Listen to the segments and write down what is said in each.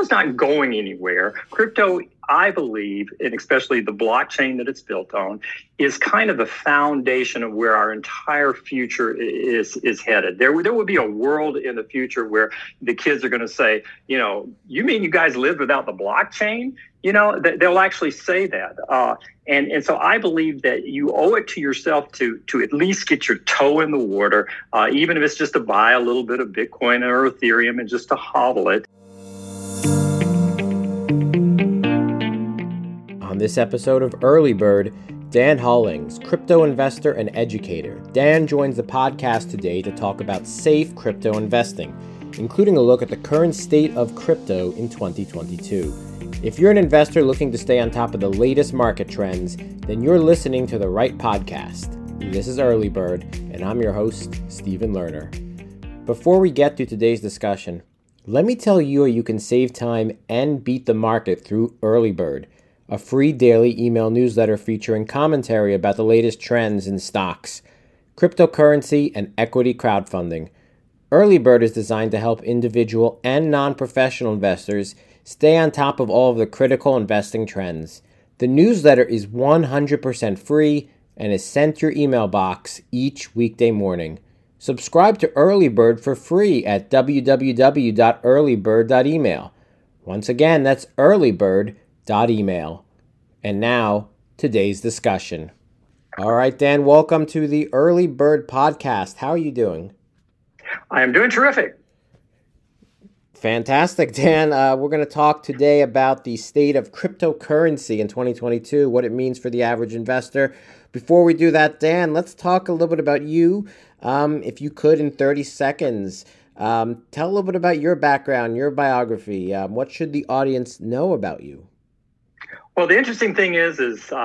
crypto's not going anywhere. Crypto, I believe, and especially the blockchain that it's built on, is kind of the foundation of where our entire future is is headed. There, there will be a world in the future where the kids are going to say, you know, you mean you guys lived without the blockchain? You know, they'll actually say that. Uh, and, and so I believe that you owe it to yourself to, to at least get your toe in the water, uh, even if it's just to buy a little bit of Bitcoin or Ethereum and just to hodl it. This episode of Early Bird, Dan Hollings, crypto investor and educator. Dan joins the podcast today to talk about safe crypto investing, including a look at the current state of crypto in 2022. If you're an investor looking to stay on top of the latest market trends, then you're listening to the right podcast. This is Early Bird, and I'm your host, Stephen Lerner. Before we get to today's discussion, let me tell you how you can save time and beat the market through Early Bird, a free daily email newsletter featuring commentary about the latest trends in stocks, cryptocurrency, and equity crowdfunding. Early Bird is designed to help individual and non professional investors Stay on top of all of the critical investing trends. The newsletter is 100% free and is sent to your email box each weekday morning. Subscribe to Early Bird for free at www.earlybird.email. Once again, that's earlybird.email. And now, today's discussion. All right, Dan, welcome to the Early Bird podcast. How are you doing? I am doing terrific. Fantastic, Dan. Uh, we're going to talk today about the state of cryptocurrency in 2022, what it means for the average investor. Before we do that, Dan, let's talk a little bit about you. Um, if you could, in 30 seconds, um, tell a little bit about your background, your biography. Um, what should the audience know about you? Well, the interesting thing is, is uh,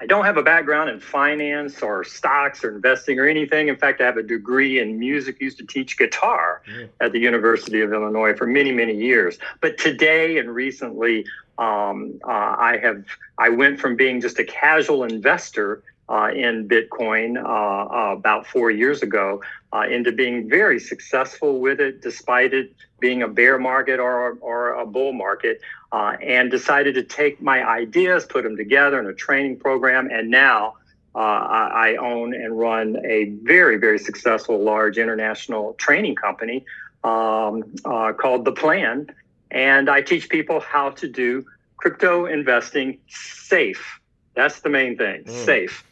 I don't have a background in finance or stocks or investing or anything. In fact, I have a degree in music. Used to teach guitar mm. at the University of Illinois for many, many years. But today and recently, um, uh, I have I went from being just a casual investor uh, in Bitcoin uh, uh, about four years ago uh, into being very successful with it, despite it being a bear market or, or a bull market, uh, and decided to take my ideas, put them together in a training program, and now. I, I own and run a very, very successful large international training company um, called The Plan. And I teach people how to do crypto investing safe. That's the main thing, mm. safe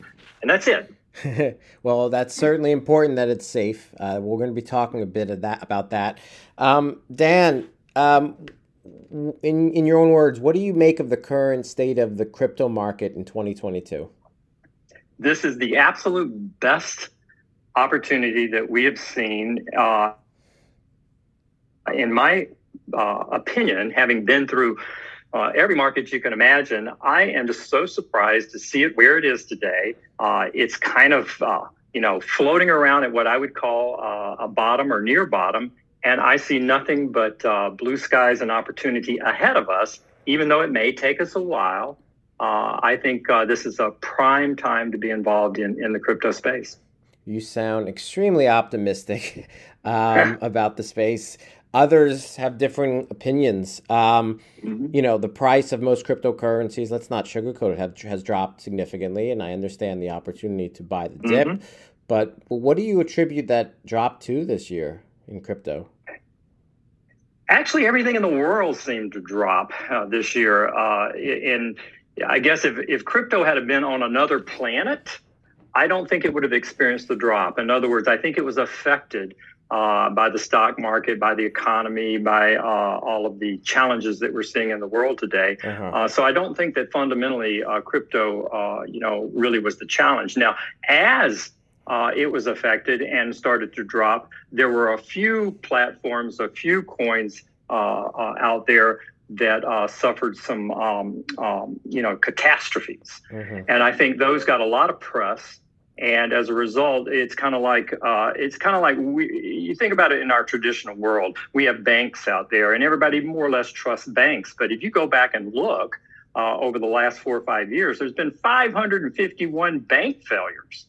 and that's it. well, that's certainly important that it's safe. Uh, we're going to be talking a bit of that about that. Um, Dan, um, in in your own words, what do you make of the current state of the crypto market in 2022? This is the absolute best opportunity that we have seen. Uh, in my uh, opinion, having been through uh, every market you can imagine. I am just so surprised to see it where it is today. Uh, it's kind of, uh, you know, floating around at what I would call uh, a bottom or near bottom. And I see nothing but uh, blue skies and opportunity ahead of us, even though it may take us a while. Uh, I think this is a prime time to be involved in, in the crypto space. You sound extremely optimistic um, about the space. Others have different opinions. Um, mm-hmm. You know, the price of most cryptocurrencies, let's not sugarcoat it, have, has dropped significantly, and I understand the opportunity to buy the dip. Mm-hmm. But what do you attribute that drop to this year in crypto? Actually, everything in the world seemed to drop uh, this year. Uh, in I guess if, if crypto had been on another planet, I don't think it would have experienced the drop. In other words, I think it was affected uh, by the stock market, by the economy, by uh, all of the challenges that we're seeing in the world today. Uh-huh. Uh, so I don't think that fundamentally uh, crypto, uh, you know, really was the challenge. Now, as it was affected and started to drop, there were a few platforms, a few coins out there that uh, suffered some, um, um, you know, catastrophes. Mm-hmm. And I think those got a lot of press and as a result it's kind of like uh, it's kind of like we, you think about it in our traditional world we have banks out there and everybody more or less trusts banks. But if you go back and look uh, over the last four or five years there's been 551 bank failures.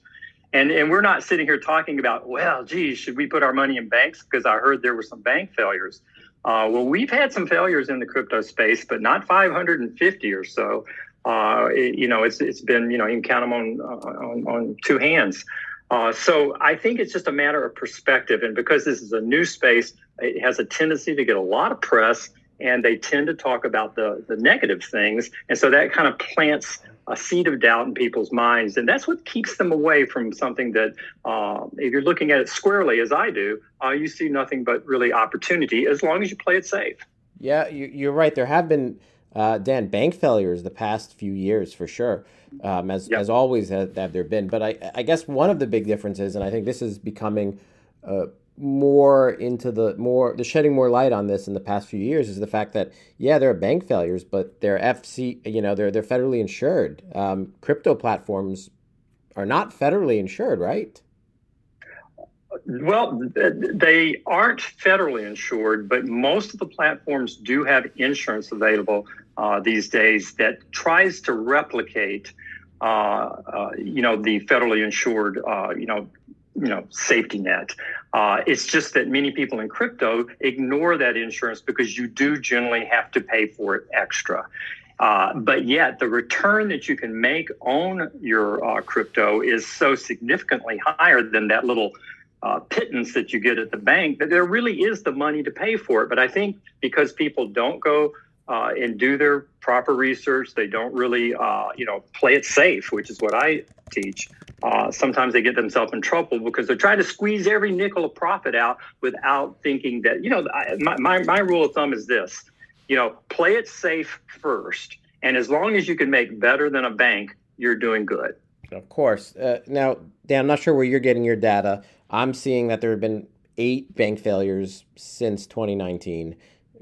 And and we're not sitting here talking about well geez should we put our money in banks? Because i heard there were some bank failures. Uh, well, we've had some failures in the crypto space, but not 550 or so. Uh, it, you know, it's it's been you know you can count them on on, on two hands. Uh, so I think it's just a matter of perspective, and because this is a new space, it has a tendency to get a lot of press, and they tend to talk about the the negative things, and so that kind of plants a seed of doubt in people's minds, and that's what keeps them away from something that, uh, if you're looking at it squarely as I do, uh, you see nothing but really opportunity as long as you play it safe. Yeah, you, are right. There have been uh, Dan bank failures the past few years for sure, um, as yep. as always have, have, there been. But I, I guess one of the big differences, and I think this is becoming uh, more into the more the shedding more light on this in the past few years is the fact that yeah there are bank failures but they're FC you know they're they're federally insured um, crypto platforms are not federally insured right well they aren't federally insured but most of the platforms do have insurance available uh, these days that tries to replicate uh, uh, you know the federally insured uh, you know you know safety net. Uh, it's just that many people in crypto ignore that insurance because you do generally have to pay for it extra. Uh, but yet, the return that you can make on your uh, crypto is so significantly higher than that little uh, pittance that you get at the bank that there really is the money to pay for it. But I think because people don't go uh, and do their proper research, they don't really, uh, you know, play it safe, which is what I teach uh, sometimes they get themselves in trouble because they're trying to squeeze every nickel of profit out without thinking that, you know, I, my, my, my rule of thumb is this, you know, play it safe first. And as long as you can make better than a bank, you're doing good. Of course. Uh, now, Dan, I'm not sure where you're getting your data. I'm seeing that there have been eight bank failures since 2019,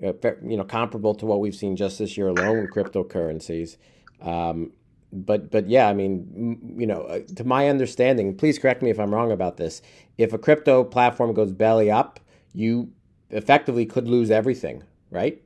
uh, you know, comparable to what we've seen just this year alone with cryptocurrencies. Um, but but yeah, I mean, you know, uh, to my understanding, please correct me if I'm wrong about this. If a crypto platform goes belly up, you effectively could lose everything, right?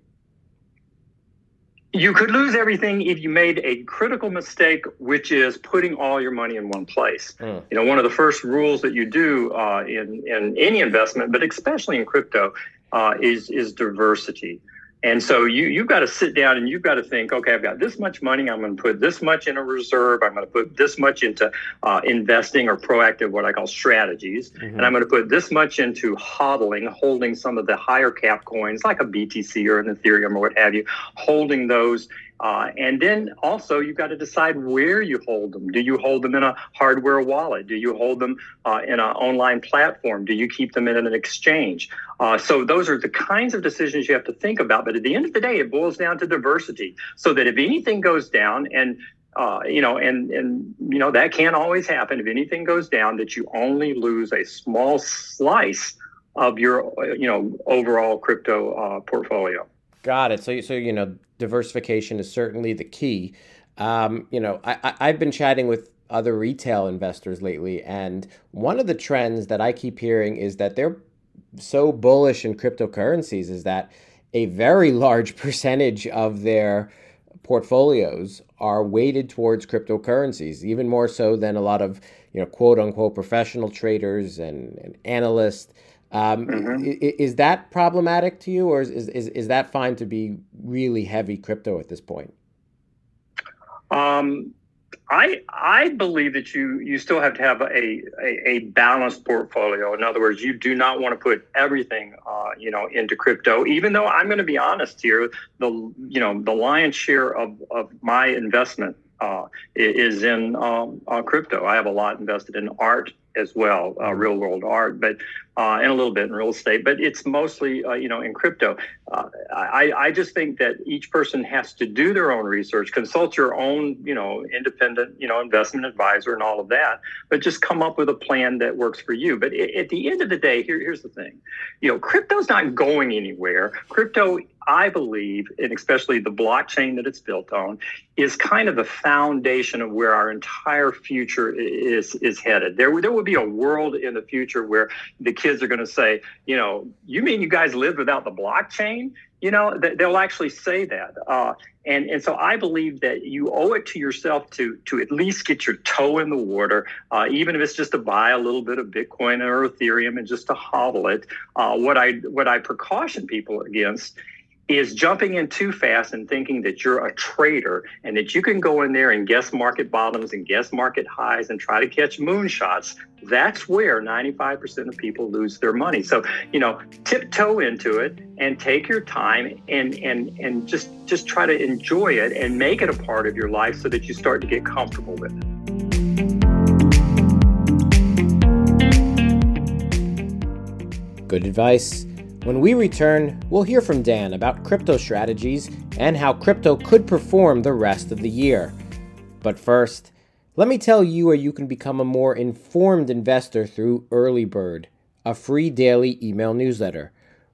You could lose everything if you made a critical mistake, which is putting all your money in one place. Mm. You know, one of the first rules that you do uh, in in any investment, but especially in crypto, uh, is is diversity. And so you you've got to sit down and you've got to think, okay, I've got this much money. I'm going to put this much in a reserve. I'm going to put this much into uh, investing or proactive, what I call strategies, mm-hmm. and I'm going to put this much into hodling, holding some of the higher cap coins like a BTC or an Ethereum or what have you, holding those uh, and then also, you've got to decide where you hold them. Do you hold them in a hardware wallet? Do you hold them uh, in an online platform? Do you keep them in an exchange? Uh, so, those are the kinds of decisions you have to think about. But at the end of the day, it boils down to diversity. So that if anything goes down, and uh, you know, and and you know that can't always happen. If anything goes down, that you only lose a small slice of your you know overall crypto uh, portfolio. Got it. So, so you know, diversification is certainly the key. Um, you know, I, I, I've been chatting with other retail investors lately, and one of the trends that I keep hearing is that they're so bullish in cryptocurrencies is that a very large percentage of their portfolios are weighted towards cryptocurrencies, even more so than a lot of you know quote unquote professional traders and, and analysts. Um, mm-hmm. is, that problematic to you, or is, is, is that fine to be really heavy crypto at this point? Um, I I believe that you you still have to have a, a, a, balanced portfolio. In other words, you do not want to put everything uh, you know into crypto. Even though I'm going to be honest here, the you know the lion's share of, of my investment uh, is in um, uh, crypto. I have a lot invested in art as well, uh, real world art, but uh, and a little bit in real estate, but it's mostly uh, you know in crypto. Uh, I, I just think that each person has to do their own research, consult your own you know independent you know investment advisor and all of that, but just come up with a plan that works for you. But at the end of the day, here, here's the thing, you know, crypto's not going anywhere. Crypto I believe, and especially the blockchain that it's built on, is kind of the foundation of where our entire future is is headed. There, there will be a world in the future where the kids are going to say, you know, you mean you guys lived without the blockchain? you know, they'll actually say that. Uh, and, and so I believe that you owe it to yourself to, to at least get your toe in the water, uh, even if it's just to buy a little bit of Bitcoin or Ethereum and just to hodl it. Uh, what I what I precaution people against is jumping in too fast and thinking that you're a trader and that you can go in there and guess market bottoms and guess market highs and try to catch moonshots. That's where 95% of people lose their money. So, you know, tiptoe into it and take your time and and and just just try to enjoy it and make it a part of your life so that you start to get comfortable with it. Good advice. When we return, we'll hear from Dan about crypto strategies and how crypto could perform the rest of the year. But first, let me tell you where you can become a more informed investor through Early Bird, a free daily email newsletter.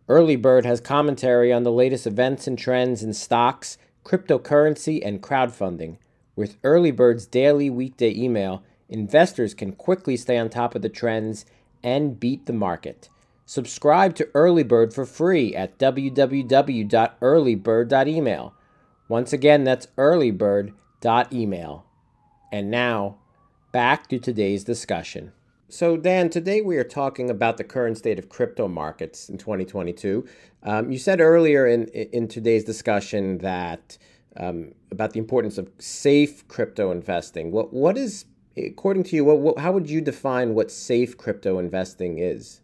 Early Bird has commentary on the latest events and trends in stocks, cryptocurrency, and crowdfunding. With Early Bird's daily weekday email, investors can quickly stay on top of the trends and beat the market. Subscribe to Early Bird for free at www.earlybird.email. Once again, that's earlybird.email. And now, back to today's discussion. So, Dan, today we are talking about the current state of crypto markets in 2022. Um, you said earlier in, in today's discussion that um, about the importance of safe crypto investing. What, what is, according to you, what, what, how would you define what safe crypto investing is?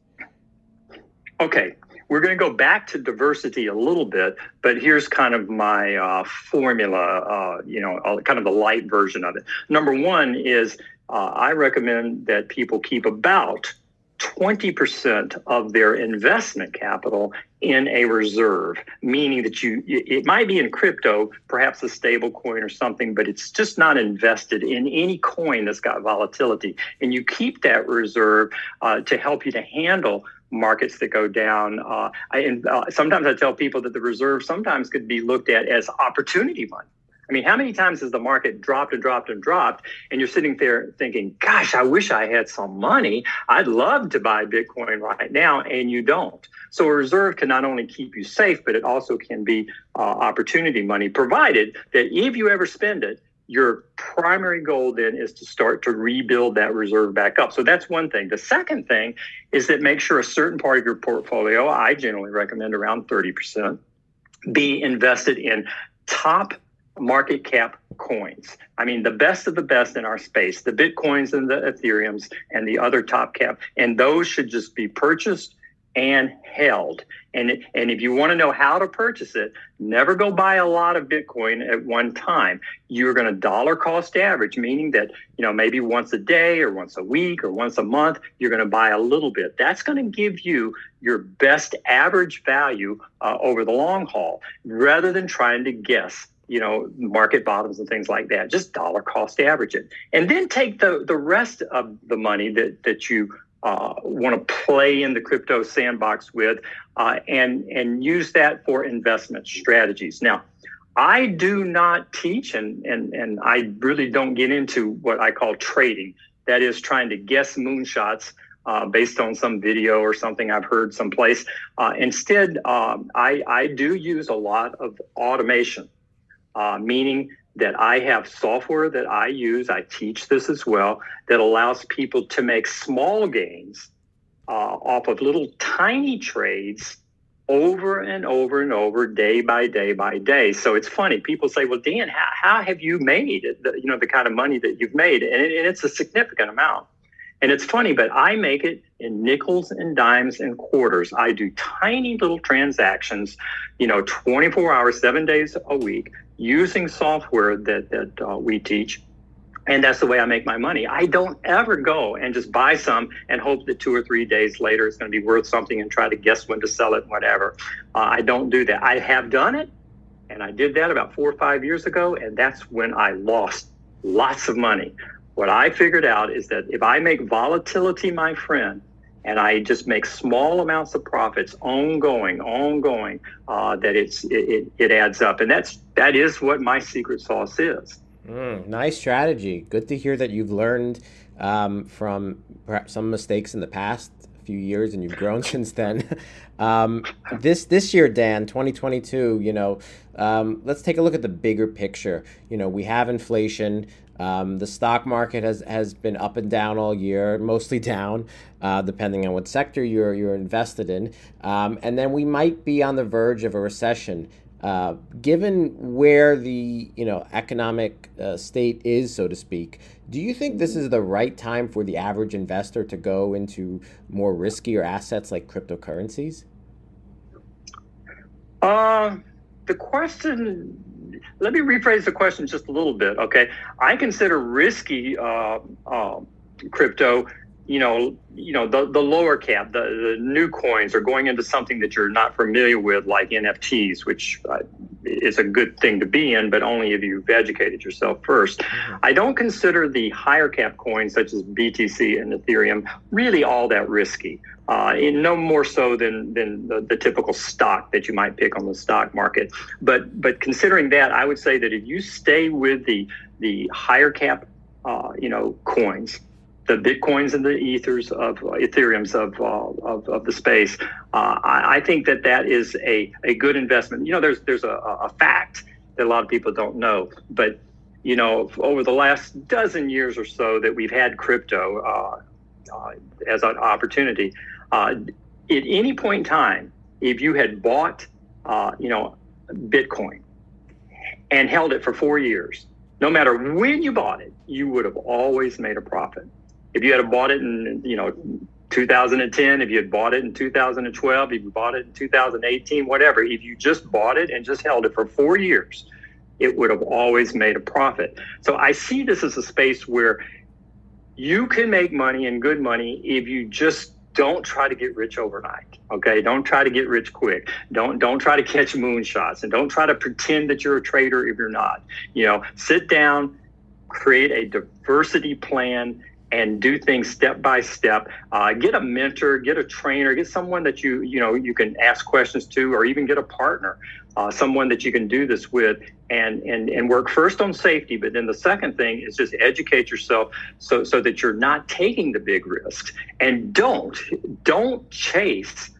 Okay, we're going to go back to diversity a little bit, but here's kind of my uh, formula, uh, you know, uh, kind of the light version of it. Number one is uh, I recommend that people keep about 20% of their investment capital in a reserve, meaning that you, it might be in crypto, perhaps a stable coin or something, but it's just not invested in any coin that's got volatility. And you keep that reserve uh, to help you to handle markets that go down. Uh, I, and uh, sometimes I tell people that the reserve sometimes could be looked at as opportunity money. I mean, how many times has the market dropped and dropped and dropped, and you're sitting there thinking, "Gosh, I wish I had some money. I'd love to buy Bitcoin right now," and you don't. So a reserve can not only keep you safe, but it also can be uh, opportunity money, provided that if you ever spend it, your primary goal then is to start to rebuild that reserve back up. So that's one thing. The second thing is that make sure a certain part of your portfolio, I generally recommend around 30%, be invested in top market cap coins. I mean, the best of the best in our space, the Bitcoins and the Ethereums and the other top cap. And those should just be purchased and held. And, and if you want to know how to purchase it, never go buy a lot of Bitcoin at one time. You're going to dollar cost average, meaning that, you know, maybe once a day or once a week or once a month, you're going to buy a little bit. That's going to give you your best average value uh, over the long haul rather than trying to guess you know, market bottoms and things like that. Just dollar cost average it. And then take the, the rest of the money that, that you uh, want to play in the crypto sandbox with uh, and, and use that for investment strategies. Now, I do not teach and, and, and I really don't get into what I call trading. That is trying to guess moonshots uh, based on some video or something I've heard someplace. Uh, instead, um, I, I do use a lot of automation, uh, meaning that I have software that I use, I teach this as well, that allows people to make small gains uh, off of little tiny trades over and over and over, day by day by day. So it's funny. People say, "Well, Dan, how, how have you made the, you know the kind of money that you've made?" And, it, and it's a significant amount. And it's funny, but I make it in nickels and dimes and quarters. I do tiny little transactions, you know, 24 hours, seven days a week, using software that that uh, we teach and that's the way I make my money. I don't ever go and just buy some and hope that two or three days later it's going to be worth something and try to guess when to sell it, whatever. Uh, I don't do that. I have done it, and I did that about four or five years ago, and that's when I lost lots of money. What I figured out is that if I make volatility my friend, and I just make small amounts of profits ongoing, ongoing, uh, that it's it, it, it, adds up, and that's that is what my secret sauce is. Mm, nice strategy. Good to hear that you've learned um, from perhaps some mistakes in the past few years, and you've grown since then. Um, this this year, Dan, 2022. You know, um, let's take a look at the bigger picture. You know, we have inflation. Um, the stock market has, has been up and down all year, mostly down, uh, depending on what sector you're you're invested in. Um, and then we might be on the verge of a recession. Uh, given where the you know economic uh, state is, so to speak, do you think this is the right time for the average investor to go into more riskier assets like cryptocurrencies? Uh, the question. Let me rephrase the question just a little bit. Okay, I consider risky uh, uh, crypto you know, you know the, the lower cap, the, the new coins are going into something that you're not familiar with, like NFTs, which uh, is a good thing to be in, but only if you've educated yourself 1st mm-hmm. I don't consider the higher cap coins, such as BTC and Ethereum, really all that risky. Uh, no more so than than the, the, typical stock that you might pick on the stock market. But but considering that, I would say that if you stay with the the higher cap, uh, you know, coins the bitcoins and the ethers of uh, ethereums of, uh, of, of the space uh, I, I, think that that is a, a good investment. You know there's there's a, a fact that a lot of people don't know but you know over the last dozen years or so that we've had crypto uh, uh, as an opportunity uh, at any point in time if you had bought you know bitcoin and held it for four years no matter when you bought it, you would have always made a profit if you had bought it in you know 2010, if you had bought it in 2012, if you bought it in 2018, whatever, if you just bought it and just held it for four years, it would have always made a profit. So I see this as a space where you can make money and good money if you just don't try to get rich overnight. Okay. Don't try to get rich quick. Don't don't try to catch moonshots and don't try to pretend that you're a trader if you're not. You know, sit down, create a diversity plan and do things step by step. Uh, get a mentor, get a trainer, get someone that you you know you can ask questions to, or even get a partner, uh, someone that you can do this with, and and and work first on safety. But then the second thing is just educate yourself so so that you're not taking the big risks, and don't don't chase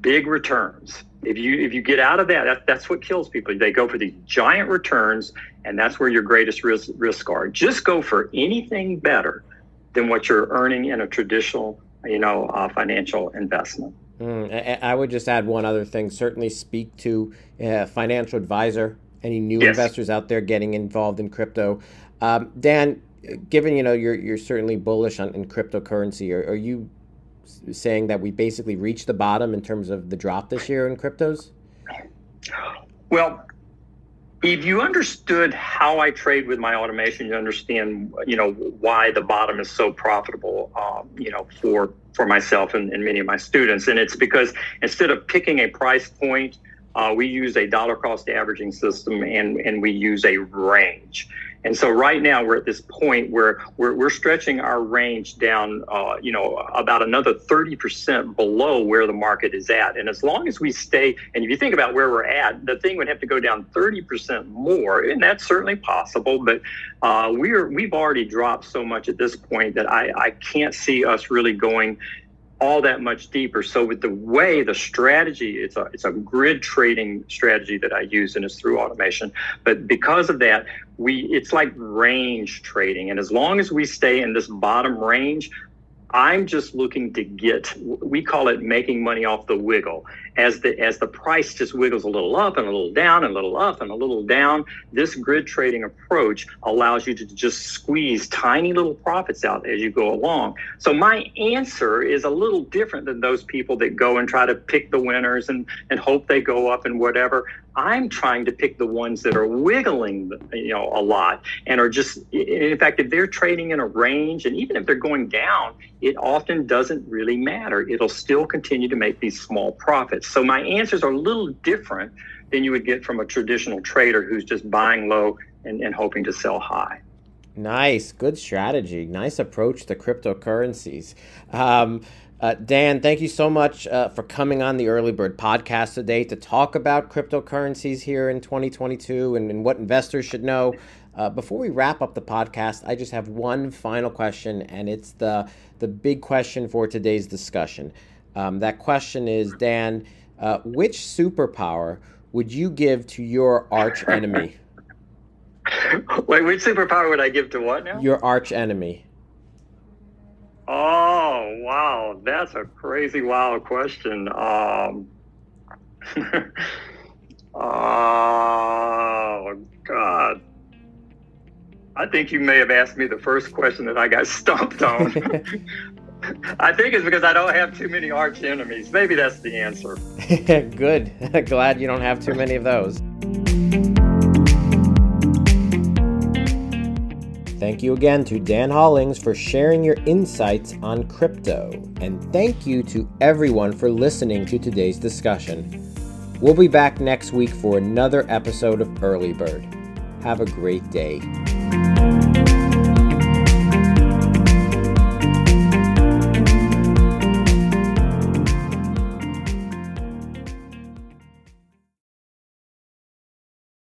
big returns. If you if you get out of that, that that's what kills people. They go for these giant returns, and that's where your greatest risk risk are. Just go for anything better than what you're earning in a traditional, you know, uh, financial investment. Mm, I would just add one other thing. Certainly, speak to a financial advisor. Any new yes. investors out there getting involved in crypto? Um, Dan, given you know you're you're certainly bullish on in cryptocurrency, are, are you saying that we basically reached the bottom in terms of the drop this year in cryptos? Well, if you understood how I trade with my automation, you understand, you know, why the bottom is so profitable, um, you know, for for myself and, and, many of my students. And it's because instead of picking a price point, uh, we use a dollar cost averaging system and and we use a range. And so right now we're at this point where we're, we're stretching our range down, uh, you know, about another 30% below where the market is at. And as long as we stay, and if you think about where we're at, the thing would have to go down 30% more, and that's certainly possible. But uh, we're we've already dropped so much at this point that I, I can't see us really going all that much deeper. So with the way the strategy, it's a it's a grid trading strategy that I use and it's through automation. But because of that, we it's like range trading. And as long as we stay in this bottom range, I'm just looking to get we call it making money off the wiggle. As the as the price just wiggles a little up and a little down and a little up and a little down, this grid trading approach allows you to just squeeze tiny little profits out as you go along. So my answer is a little different than those people that go and try to pick the winners and and hope they go up and whatever. I'm trying to pick the ones that are wiggling, you know, a lot and are just, in fact, if they're trading in a range and even if they're going down, it often doesn't really matter. It'll still continue to make these small profits. So my answers are a little different than you would get from a traditional trader who's just buying low and, and hoping to sell high. Nice, good strategy. Nice approach to cryptocurrencies. Um, uh, Dan, thank you so much uh, for coming on the Early Bird podcast today to talk about cryptocurrencies here in 2022 and, and what investors should know. Uh, before we wrap up the podcast, I just have one final question, and it's the the big question for today's discussion. Um, that question is, Dan, uh, which superpower would you give to your arch enemy? Wait, which superpower would I give to what now? Your arch enemy. Oh wow, that's a crazy wild question. Um, oh God, I think you may have asked me the first question that I got stumped on. I think it's because I don't have too many arch enemies. Maybe that's the answer. Good. Glad you don't have too many of those. Thank you again to Dan Hollings for sharing your insights on crypto. And thank you to everyone for listening to today's discussion. We'll be back next week for another episode of Early Bird. Have a great day.